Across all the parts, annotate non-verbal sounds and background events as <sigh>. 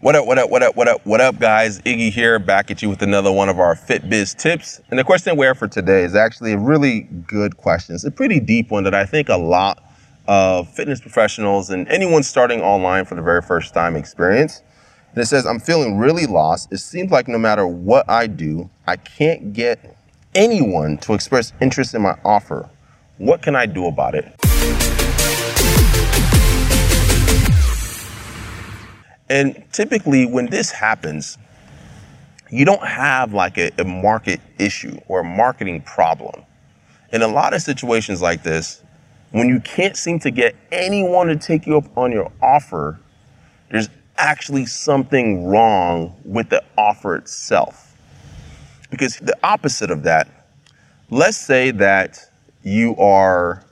What up, what up, what up, what up, what up, guys? Iggy here, back at you with another one of our Fit Biz tips. And the question we have for today is actually a really good question. It's a pretty deep one that I think a lot of fitness professionals and anyone starting online for the very first time experience. And it says, I'm feeling really lost. It seems like no matter what I do, I can't get anyone to express interest in my offer. What can I do about it? And typically, when this happens, you don't have like a, a, market issue or a marketing problem. In a lot of situations like this, when you can't seem to get anyone to take you up on your offer, there's actually something wrong with the offer itself. Because the opposite of that, let's say that you are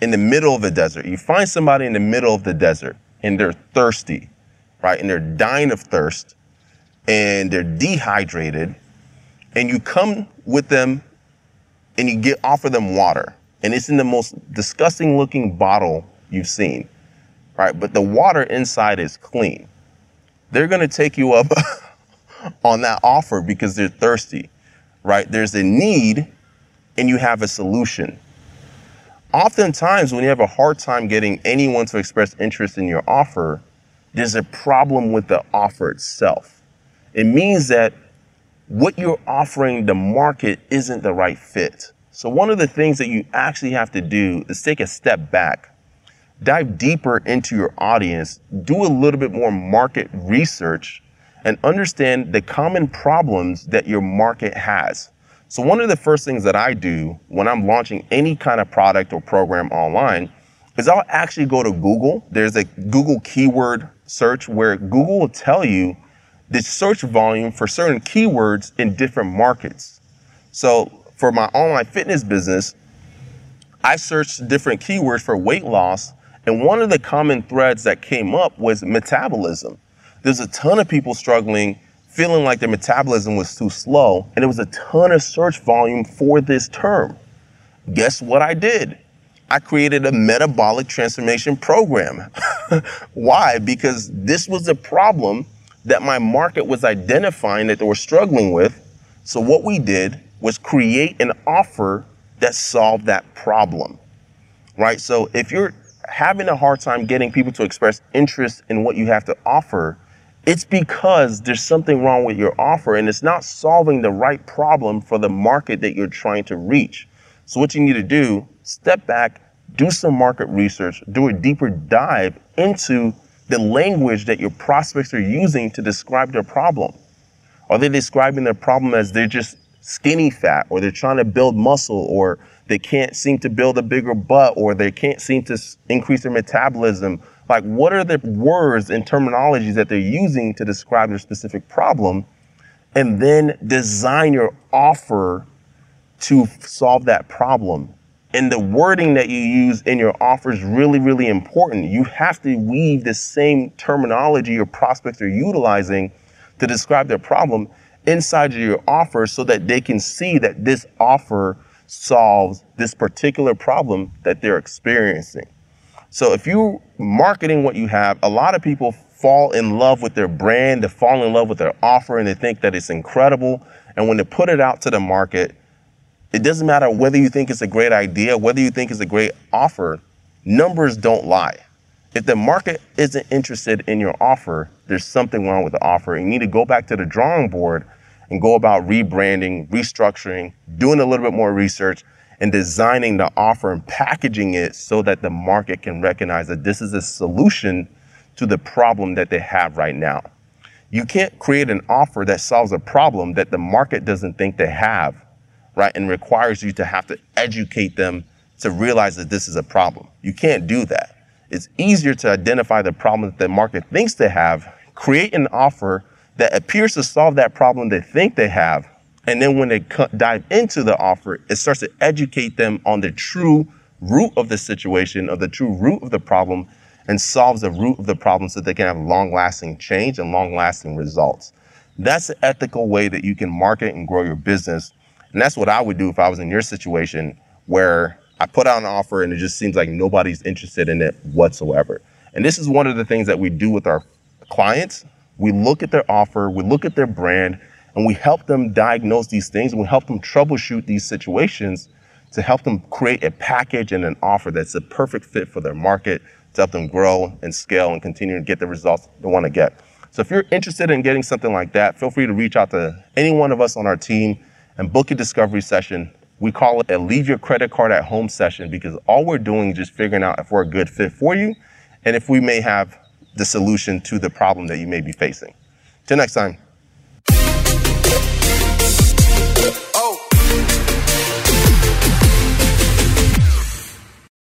in the middle of the desert. You find somebody in the middle of the desert and they're thirsty right? And they're dying of thirst and they're dehydrated. And you come with them and you get offer them water. And it's in the most disgusting looking bottle you've seen, right? But the water inside is clean. They're going to take you up <laughs> on that offer because they're thirsty, right? There's a need and you have a solution. Oftentimes, when you have a hard time getting anyone to express interest in your offer, there's a problem with the offer itself. It means that what you're offering the market isn't the right fit. So, one of the things that you actually have to do is take a step back, dive deeper into your audience, do a little bit more market research, and understand the common problems that your market has. So, one of the first things that I do when I'm launching any kind of product or program online is I'll actually go to Google. There's a Google keyword search where Google will tell you the search volume for certain keywords in different markets. So for my online fitness business, I searched different keywords for weight loss, and one of the common threads that came up was metabolism. There's a ton of people struggling, feeling like their metabolism was too slow, and there was a ton of search volume for this term. Guess what I did? I created a metabolic transformation program. <laughs> Why? Because this was a problem that my market was identifying that they were struggling with. So what we did was create an offer that solved that problem. Right? So if you're having a hard time getting people to express interest in what you have to offer, it's because there's something wrong with your offer and it's not solving the right problem for the market that you're trying to reach. So what you need to do, step back, do some market research, do a deeper dive into the language that your prospects are using to describe their problem. Are they describing their problem as they're just skinny fat or they're trying to build muscle or they can't seem to build a bigger butt or they can't seem to increase their metabolism? Like, what are the words and terminologies that they're using to describe their specific problem? And then design your offer to solve that problem. And the wording that you use in your offer is really, really important. You have to weave the same terminology your prospects are utilizing to describe their problem inside of your offer so that they can see that this offer solves this particular problem that they're experiencing. So if you're marketing what you have, a lot of people fall in love with their brand, they fall in love with their offer, and they think that it's incredible. And when they put it out to the market, it doesn't matter whether you think it's a great idea, whether you think it's a great offer, numbers don't lie. If the market isn't interested in your offer, there's something wrong with the offer. You need to go back to the drawing board and go about rebranding, restructuring, doing a little bit more research, and designing the offer and packaging it so that the market can recognize that this is a solution to the problem that they have right now. You can't create an offer that solves a problem that the market doesn't think they have right? And requires you to have to educate them to realize that this is a problem. You can't do that. It's easier to identify the problem that the market thinks they have, create an offer that appears to solve that problem they think they have. And then when they dive into the offer, it starts to educate them on the true root of the situation, of the true root of the problem, and solves the root of the problem so they can have long lasting change and long lasting results. That's the ethical way that you can market and grow your business and that's what I would do if I was in your situation where I put out an offer and it just seems like nobody's interested in it whatsoever. And this is one of the things that we do with our clients We look at their offer, we look at their brand, and we help them diagnose these things and we help them troubleshoot these situations to help them create a package and an offer that's a perfect fit for their market to help them grow and scale and continue to get the results they want to get. So if you're interested in getting something like that, feel free to reach out to any one of us on our team and book a discovery session. We call it a leave your credit card at home session because all we're doing is just figuring out if we're a good fit for you and if we may have the solution to the problem that you may be facing. Till next time.